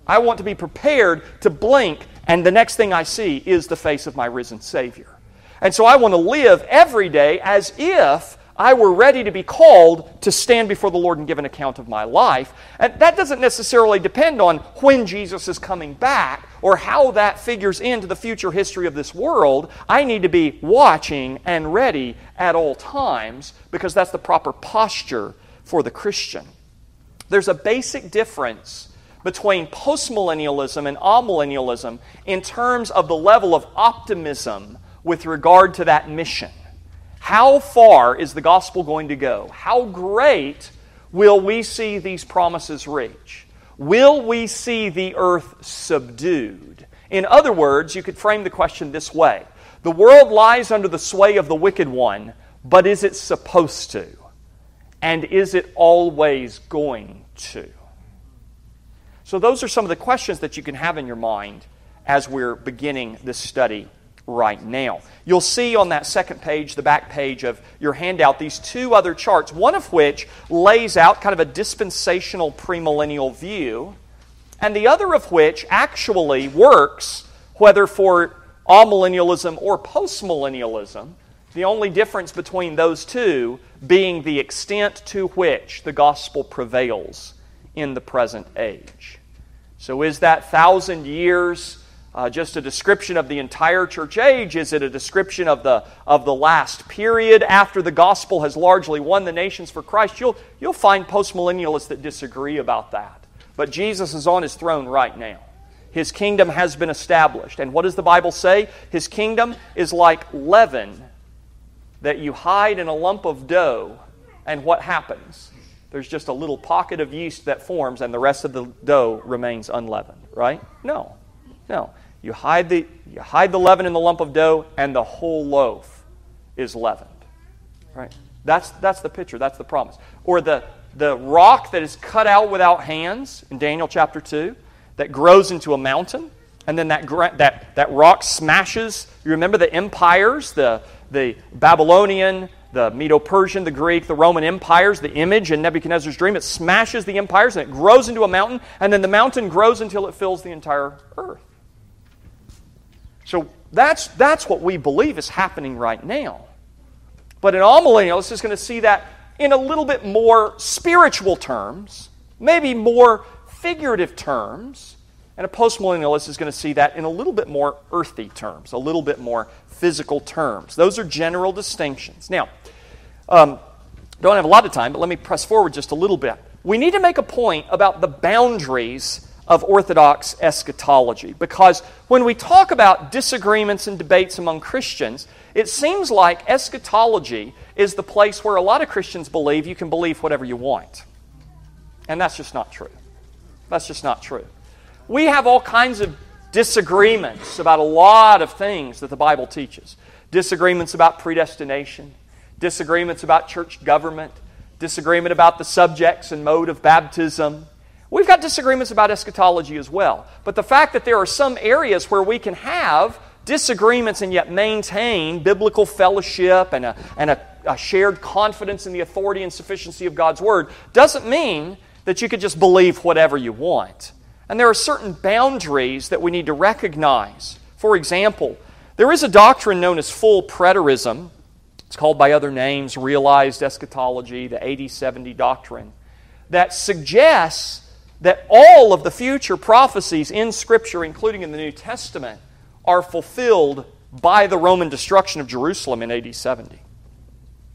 I want to be prepared to blink, and the next thing I see is the face of my risen Savior. And so I want to live every day as if I were ready to be called to stand before the Lord and give an account of my life. And that doesn't necessarily depend on when Jesus is coming back or how that figures into the future history of this world. I need to be watching and ready at all times because that's the proper posture for the Christian. There's a basic difference between postmillennialism and amillennialism in terms of the level of optimism with regard to that mission. How far is the gospel going to go? How great will we see these promises reach? Will we see the earth subdued? In other words, you could frame the question this way The world lies under the sway of the wicked one, but is it supposed to? And is it always going to? So, those are some of the questions that you can have in your mind as we're beginning this study right now. You'll see on that second page, the back page of your handout, these two other charts, one of which lays out kind of a dispensational premillennial view, and the other of which actually works whether for amillennialism or postmillennialism, the only difference between those two being the extent to which the gospel prevails in the present age. So, is that thousand years uh, just a description of the entire church age? Is it a description of the, of the last period after the gospel has largely won the nations for Christ? You'll, you'll find postmillennialists that disagree about that. But Jesus is on his throne right now. His kingdom has been established. And what does the Bible say? His kingdom is like leaven that you hide in a lump of dough, and what happens? There's just a little pocket of yeast that forms, and the rest of the dough remains unleavened, right? No. No. You hide the, you hide the leaven in the lump of dough, and the whole loaf is leavened. Right? That's, that's the picture. That's the promise. Or the, the rock that is cut out without hands in Daniel chapter 2 that grows into a mountain, and then that, that, that rock smashes. You remember the empires, the, the Babylonian, the Medo Persian, the Greek, the Roman empires, the image in Nebuchadnezzar's dream. It smashes the empires and it grows into a mountain, and then the mountain grows until it fills the entire earth. So that's, that's what we believe is happening right now. But an amillennialist is going to see that in a little bit more spiritual terms, maybe more figurative terms, and a postmillennialist is going to see that in a little bit more earthy terms, a little bit more physical terms. Those are general distinctions. Now, um, don't have a lot of time, but let me press forward just a little bit. We need to make a point about the boundaries of Orthodox eschatology. Because when we talk about disagreements and debates among Christians, it seems like eschatology is the place where a lot of Christians believe you can believe whatever you want. And that's just not true. That's just not true. We have all kinds of disagreements about a lot of things that the Bible teaches disagreements about predestination, disagreements about church government, disagreement about the subjects and mode of baptism We've got disagreements about eschatology as well. But the fact that there are some areas where we can have disagreements and yet maintain biblical fellowship and a, and a, a shared confidence in the authority and sufficiency of God's Word doesn't mean that you could just believe whatever you want. And there are certain boundaries that we need to recognize. For example, there is a doctrine known as full preterism. It's called by other names realized eschatology, the AD 70 doctrine, that suggests that all of the future prophecies in Scripture, including in the New Testament, are fulfilled by the Roman destruction of Jerusalem in AD 70.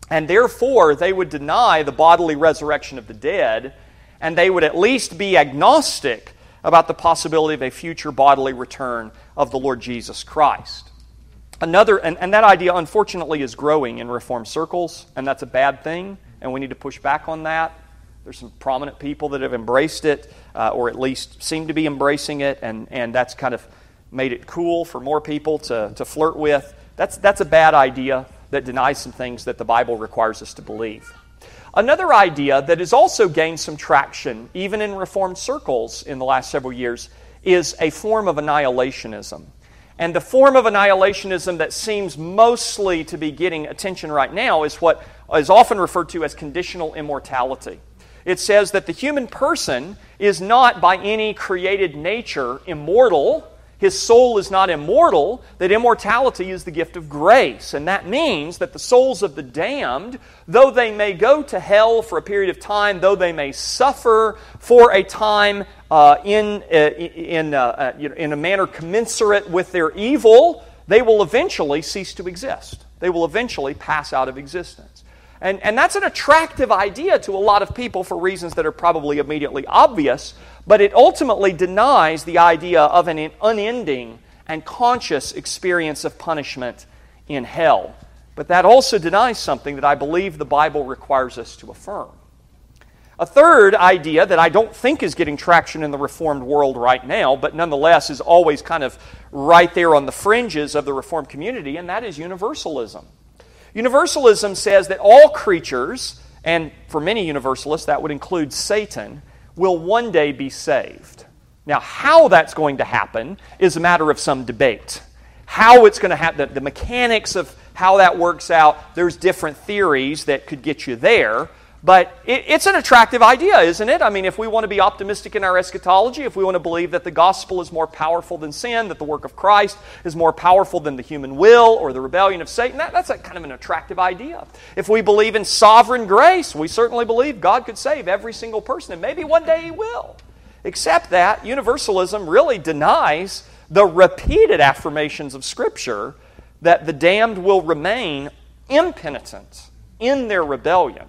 And therefore, they would deny the bodily resurrection of the dead, and they would at least be agnostic about the possibility of a future bodily return of the Lord Jesus Christ. Another, and, and that idea unfortunately is growing in Reformed circles, and that's a bad thing, and we need to push back on that. There's some prominent people that have embraced it, uh, or at least seem to be embracing it, and, and that's kind of made it cool for more people to, to flirt with. That's, that's a bad idea that denies some things that the Bible requires us to believe. Another idea that has also gained some traction, even in Reformed circles in the last several years, is a form of annihilationism. And the form of annihilationism that seems mostly to be getting attention right now is what is often referred to as conditional immortality it says that the human person is not by any created nature immortal. his soul is not immortal, that immortality is the gift of grace. And that means that the souls of the damned, though they may go to hell for a period of time, though they may suffer for a time uh, in, uh, in, uh, uh, you know, in a manner commensurate with their evil, they will eventually cease to exist. They will eventually pass out of existence. And, and that's an attractive idea to a lot of people for reasons that are probably immediately obvious, but it ultimately denies the idea of an unending and conscious experience of punishment in hell. But that also denies something that I believe the Bible requires us to affirm. A third idea that I don't think is getting traction in the Reformed world right now, but nonetheless is always kind of right there on the fringes of the Reformed community, and that is universalism. Universalism says that all creatures, and for many universalists that would include Satan, will one day be saved. Now, how that's going to happen is a matter of some debate. How it's going to happen, the, the mechanics of how that works out, there's different theories that could get you there. But it, it's an attractive idea, isn't it? I mean, if we want to be optimistic in our eschatology, if we want to believe that the gospel is more powerful than sin, that the work of Christ is more powerful than the human will or the rebellion of Satan, that, that's kind of an attractive idea. If we believe in sovereign grace, we certainly believe God could save every single person, and maybe one day He will. Except that universalism really denies the repeated affirmations of Scripture that the damned will remain impenitent in their rebellion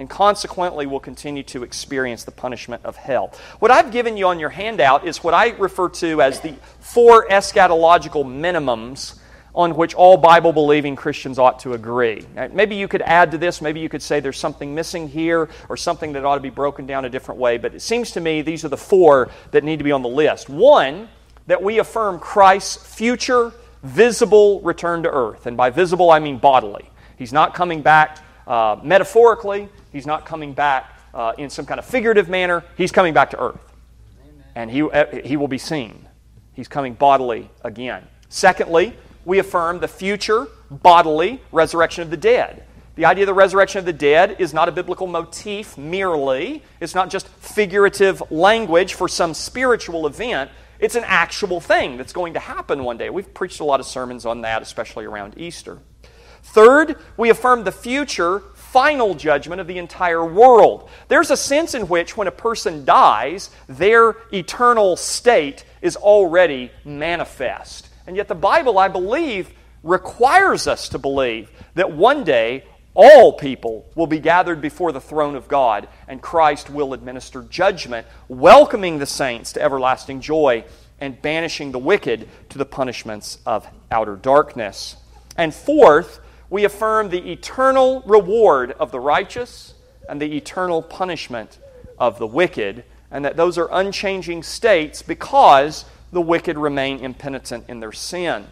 and consequently will continue to experience the punishment of hell. What I've given you on your handout is what I refer to as the four eschatological minimums on which all Bible believing Christians ought to agree. Maybe you could add to this, maybe you could say there's something missing here or something that ought to be broken down a different way, but it seems to me these are the four that need to be on the list. One, that we affirm Christ's future visible return to earth. And by visible, I mean bodily. He's not coming back uh, metaphorically, He's not coming back uh, in some kind of figurative manner. He's coming back to earth. Amen. And he, uh, he will be seen. He's coming bodily again. Secondly, we affirm the future bodily resurrection of the dead. The idea of the resurrection of the dead is not a biblical motif merely. It's not just figurative language for some spiritual event. It's an actual thing that's going to happen one day. We've preached a lot of sermons on that, especially around Easter. Third, we affirm the future final judgment of the entire world. There's a sense in which when a person dies, their eternal state is already manifest. And yet, the Bible, I believe, requires us to believe that one day all people will be gathered before the throne of God, and Christ will administer judgment, welcoming the saints to everlasting joy and banishing the wicked to the punishments of outer darkness. And fourth, we affirm the eternal reward of the righteous and the eternal punishment of the wicked, and that those are unchanging states because the wicked remain impenitent in their sin.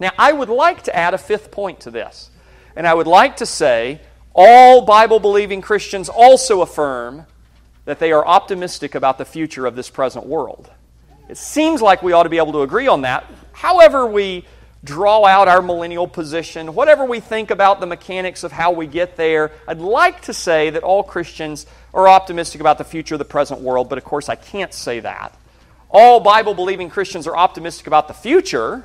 Now, I would like to add a fifth point to this, and I would like to say all Bible believing Christians also affirm that they are optimistic about the future of this present world. It seems like we ought to be able to agree on that. However, we draw out our millennial position, whatever we think about the mechanics of how we get there, I'd like to say that all Christians are optimistic about the future of the present world, but of course I can't say that. All Bible believing Christians are optimistic about the future,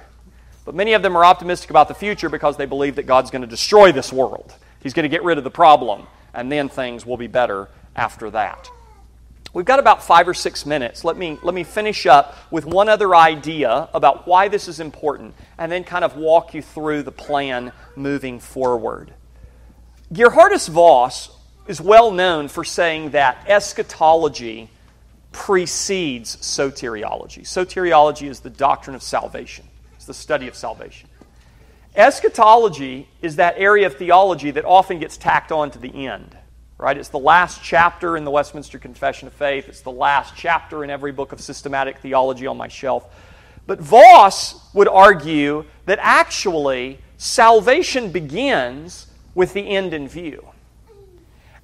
but many of them are optimistic about the future because they believe that God's going to destroy this world. He's going to get rid of the problem, and then things will be better after that. We've got about five or six minutes. Let me, let me finish up with one other idea about why this is important and then kind of walk you through the plan moving forward. Gerhardus Vos is well known for saying that eschatology precedes soteriology. Soteriology is the doctrine of salvation, it's the study of salvation. Eschatology is that area of theology that often gets tacked on to the end right? It's the last chapter in the Westminster Confession of Faith. It's the last chapter in every book of systematic theology on my shelf. But Vos would argue that actually salvation begins with the end in view.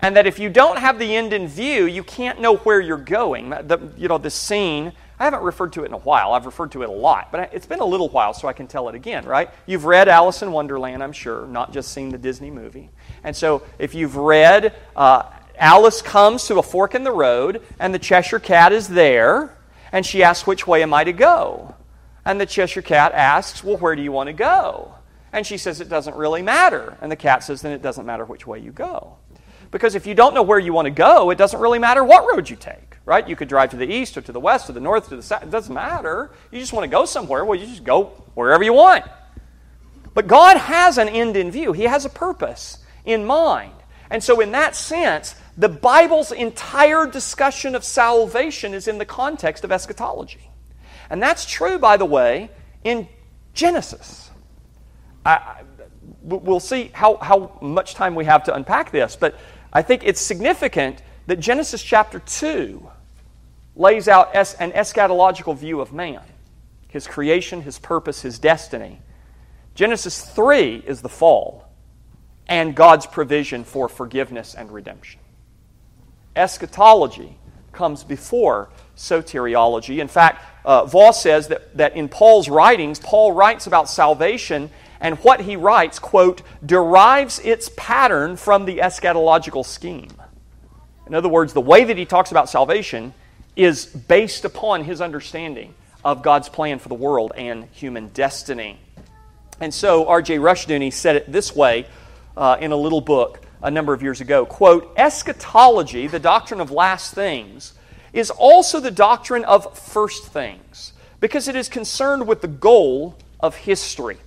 And that if you don't have the end in view, you can't know where you're going. The, you know, the scene, I haven't referred to it in a while. I've referred to it a lot, but it's been a little while, so I can tell it again, right? You've read Alice in Wonderland, I'm sure, not just seen the Disney movie. And so if you've read, uh, Alice comes to a fork in the road, and the Cheshire Cat is there, and she asks, Which way am I to go? And the Cheshire Cat asks, Well, where do you want to go? And she says, It doesn't really matter. And the cat says, Then it doesn't matter which way you go. Because if you don't know where you want to go, it doesn't really matter what road you take, right? You could drive to the east or to the west or the north or the south. It doesn't matter. You just want to go somewhere. Well, you just go wherever you want. But God has an end in view, He has a purpose in mind. And so, in that sense, the Bible's entire discussion of salvation is in the context of eschatology. And that's true, by the way, in Genesis. I, we'll see how, how much time we have to unpack this, but I think it's significant that Genesis chapter 2 lays out an eschatological view of man, his creation, his purpose, his destiny. Genesis 3 is the fall and God's provision for forgiveness and redemption. Eschatology comes before soteriology. In fact, uh, Vos says that, that in Paul's writings, Paul writes about salvation, and what he writes, quote, derives its pattern from the eschatological scheme. In other words, the way that he talks about salvation is based upon his understanding of God's plan for the world and human destiny. And so R.J. Rushdoony said it this way uh, in a little book a number of years ago. Quote, eschatology, the doctrine of last things, is also the doctrine of first things because it is concerned with the goal of history.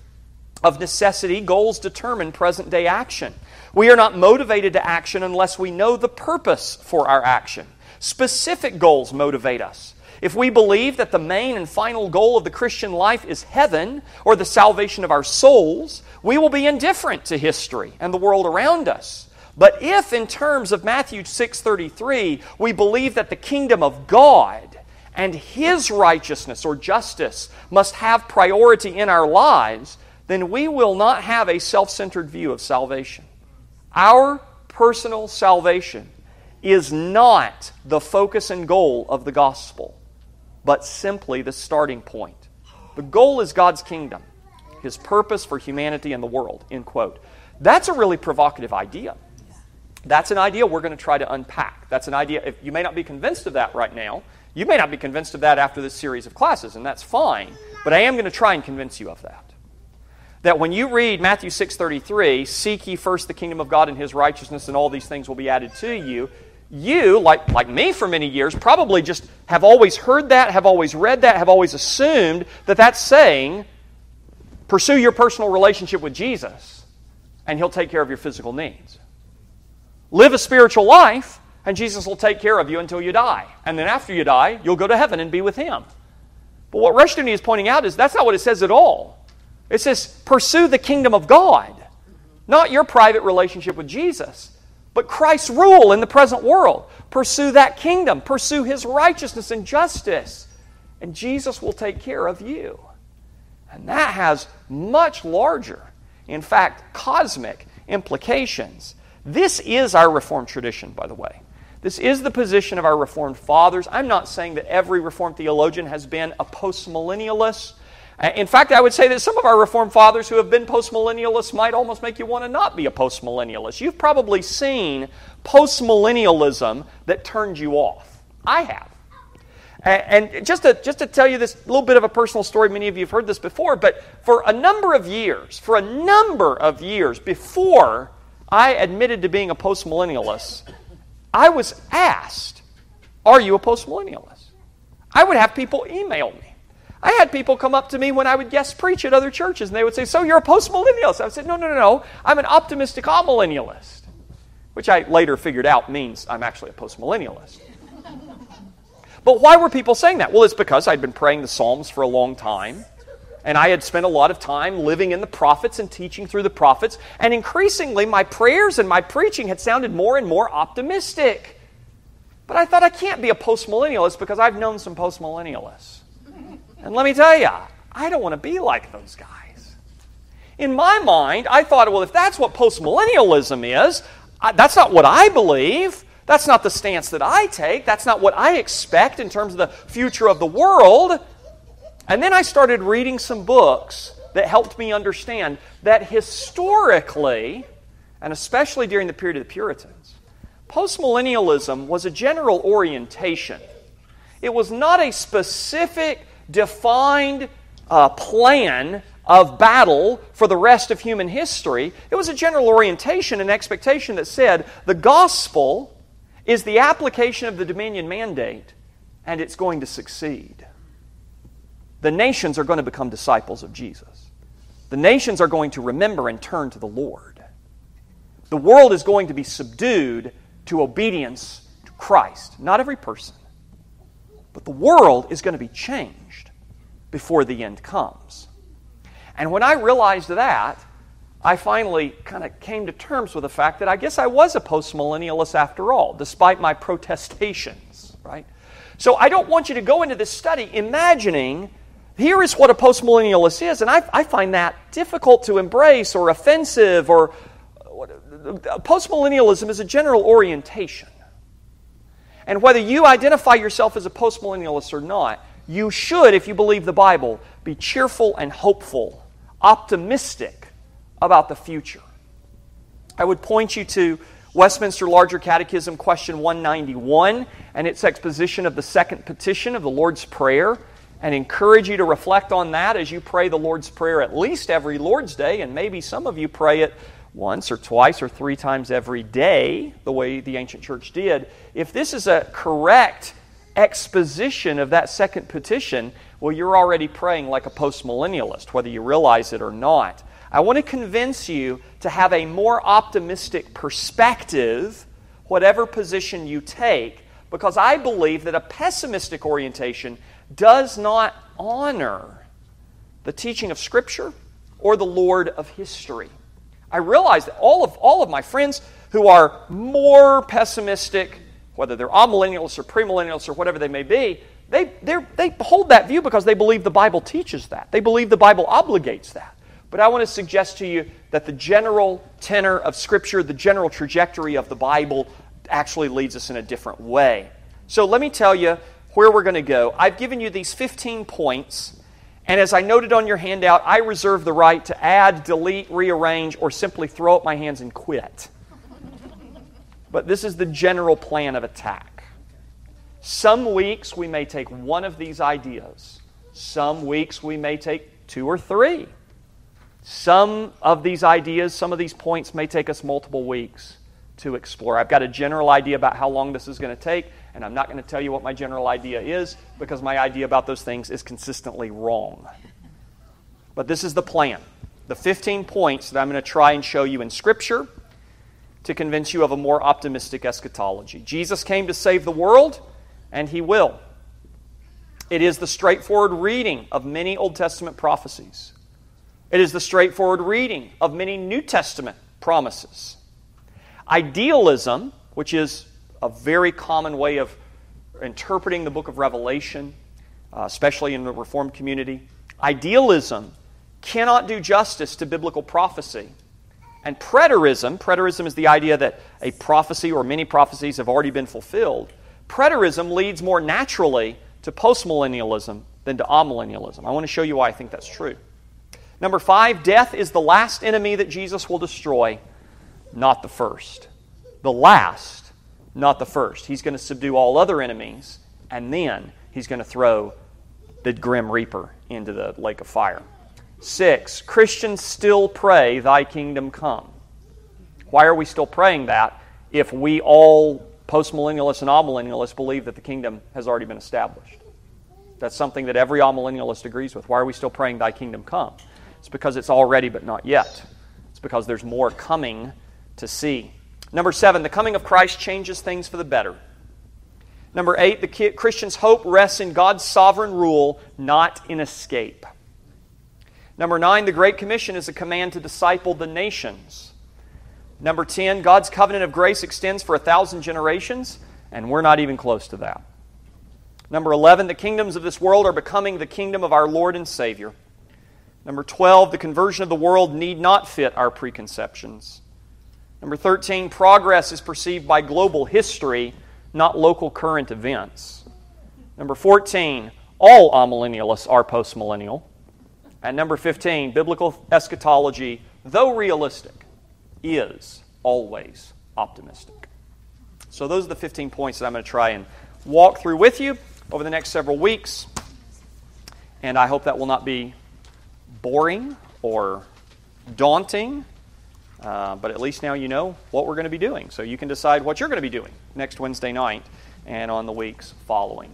Of necessity, goals determine present day action. We are not motivated to action unless we know the purpose for our action. Specific goals motivate us. If we believe that the main and final goal of the Christian life is heaven or the salvation of our souls, we will be indifferent to history and the world around us. But if in terms of Matthew 6:33 we believe that the kingdom of God and his righteousness or justice must have priority in our lives, then we will not have a self centered view of salvation. Our personal salvation is not the focus and goal of the gospel, but simply the starting point. The goal is God's kingdom, His purpose for humanity and the world. End quote. That's a really provocative idea. That's an idea we're going to try to unpack. That's an idea, if you may not be convinced of that right now, you may not be convinced of that after this series of classes, and that's fine, but I am going to try and convince you of that that when you read Matthew 6:33, seek ye first the kingdom of God and his righteousness and all these things will be added to you, you, like, like me for many years, probably just have always heard that, have always read that, have always assumed that that's saying, pursue your personal relationship with Jesus, and He'll take care of your physical needs. Live a spiritual life, and Jesus will take care of you until you die. And then after you die, you'll go to heaven and be with Him. But what Rushdoony is pointing out is that's not what it says at all. It says, pursue the kingdom of God, not your private relationship with Jesus, but Christ's rule in the present world. Pursue that kingdom, pursue his righteousness and justice, and Jesus will take care of you. And that has much larger, in fact, cosmic implications. This is our Reformed tradition, by the way. This is the position of our Reformed fathers. I'm not saying that every Reformed theologian has been a postmillennialist. Uh, in fact, I would say that some of our Reformed fathers who have been postmillennialists might almost make you want to not be a postmillennialist. You've probably seen postmillennialism that turned you off. I have. And just to, just to tell you this little bit of a personal story, many of you have heard this before, but for a number of years, for a number of years before I admitted to being a postmillennialist, I was asked, Are you a postmillennialist? I would have people email me. I had people come up to me when I would guest preach at other churches, and they would say, So you're a postmillennialist? I said, No, no, no, no. I'm an optimistic amillennialist, which I later figured out means I'm actually a postmillennialist. but why were people saying that? Well, it's because I'd been praying the Psalms for a long time, and I had spent a lot of time living in the prophets and teaching through the prophets, and increasingly my prayers and my preaching had sounded more and more optimistic. But I thought I can't be a postmillennialist because I've known some postmillennialists. And let me tell you, I don't want to be like those guys. In my mind, I thought, well, if that's what postmillennialism is, I, that's not what I believe. That's not the stance that I take. That's not what I expect in terms of the future of the world. And then I started reading some books that helped me understand that historically, and especially during the period of the Puritans, postmillennialism was a general orientation. It was not a specific defined uh, plan of battle for the rest of human history. It was a general orientation and expectation that said the gospel is the application of the dominion mandate and it's going to succeed. The nations are going to become disciples of Jesus. The nations are going to remember and turn to the Lord. The world is going to be subdued to obedience to Christ. Not every person, but the world is going to be changed before the end comes. And when I realized that, I finally kind of came to terms with the fact that I guess I was a postmillennialist after all, despite my protestations, right? So I don't want you to go into this study imagining here is what a postmillennialist is, and I, I find that difficult to embrace or offensive or uh, postmillennialism is a general orientation. And whether you identify yourself as a postmillennialist or not, you should, if you believe the Bible, be cheerful and hopeful, optimistic about the future. I would point you to Westminster Larger Catechism, question 191, and its exposition of the second petition of the Lord's Prayer, and encourage you to reflect on that as you pray the Lord's Prayer at least every Lord's Day, and maybe some of you pray it once or twice or three times every day, the way the ancient church did. If this is a correct exposition of that second petition, well, you're already praying like a postmillennialist, whether you realize it or not. I want to convince you to have a more optimistic perspective, whatever position you take, because I believe that a pessimistic orientation does not honor the teaching of Scripture or the Lord of history. I realize that all of, all of my friends who are more pessimistic whether they're amillennialists or premillennialists or whatever they may be, they, they hold that view because they believe the Bible teaches that. They believe the Bible obligates that. But I want to suggest to you that the general tenor of Scripture, the general trajectory of the Bible, actually leads us in a different way. So let me tell you where we're going to go. I've given you these 15 points, and as I noted on your handout, I reserve the right to add, delete, rearrange, or simply throw up my hands and quit. But this is the general plan of attack. Some weeks we may take one of these ideas. Some weeks we may take two or three. Some of these ideas, some of these points may take us multiple weeks to explore. I've got a general idea about how long this is going to take, and I'm not going to tell you what my general idea is because my idea about those things is consistently wrong. But this is the plan. The 15 points that I'm going to try and show you in Scripture to convince you of a more optimistic eschatology. Jesus came to save the world, and he will. It is the straightforward reading of many Old Testament prophecies. It is the straightforward reading of many New Testament promises. Idealism, which is a very common way of interpreting the book of Revelation, uh, especially in the Reformed community, idealism cannot do justice to biblical prophecy and preterism, preterism is the idea that a prophecy or many prophecies have already been fulfilled. Preterism leads more naturally to postmillennialism than to amillennialism. I want to show you why I think that's true. Number five, death is the last enemy that Jesus will destroy, not the first. The last, not the first. He's going to subdue all other enemies, and then he's going to throw the grim reaper into the lake of fire. Six, Christians still pray, Thy kingdom come. Why are we still praying that if we all, postmillennialists and amillennialists, believe that the kingdom has already been established? That's something that every amillennialist agrees with. Why are we still praying, Thy kingdom come? It's because it's already, but not yet. It's because there's more coming to see. Number seven, the coming of Christ changes things for the better. Number eight, the Christian's hope rests in God's sovereign rule, not in escape. Number nine, the Great Commission is a command to disciple the nations. Number 10, God's covenant of grace extends for a thousand generations, and we're not even close to that. Number 11, the kingdoms of this world are becoming the kingdom of our Lord and Savior. Number 12, the conversion of the world need not fit our preconceptions. Number 13, progress is perceived by global history, not local current events. Number 14, all amillennialists are postmillennial. And number 15, biblical eschatology, though realistic, is always optimistic. So, those are the 15 points that I'm going to try and walk through with you over the next several weeks. And I hope that will not be boring or daunting, uh, but at least now you know what we're going to be doing. So you can decide what you're going to be doing next Wednesday night and on the weeks following.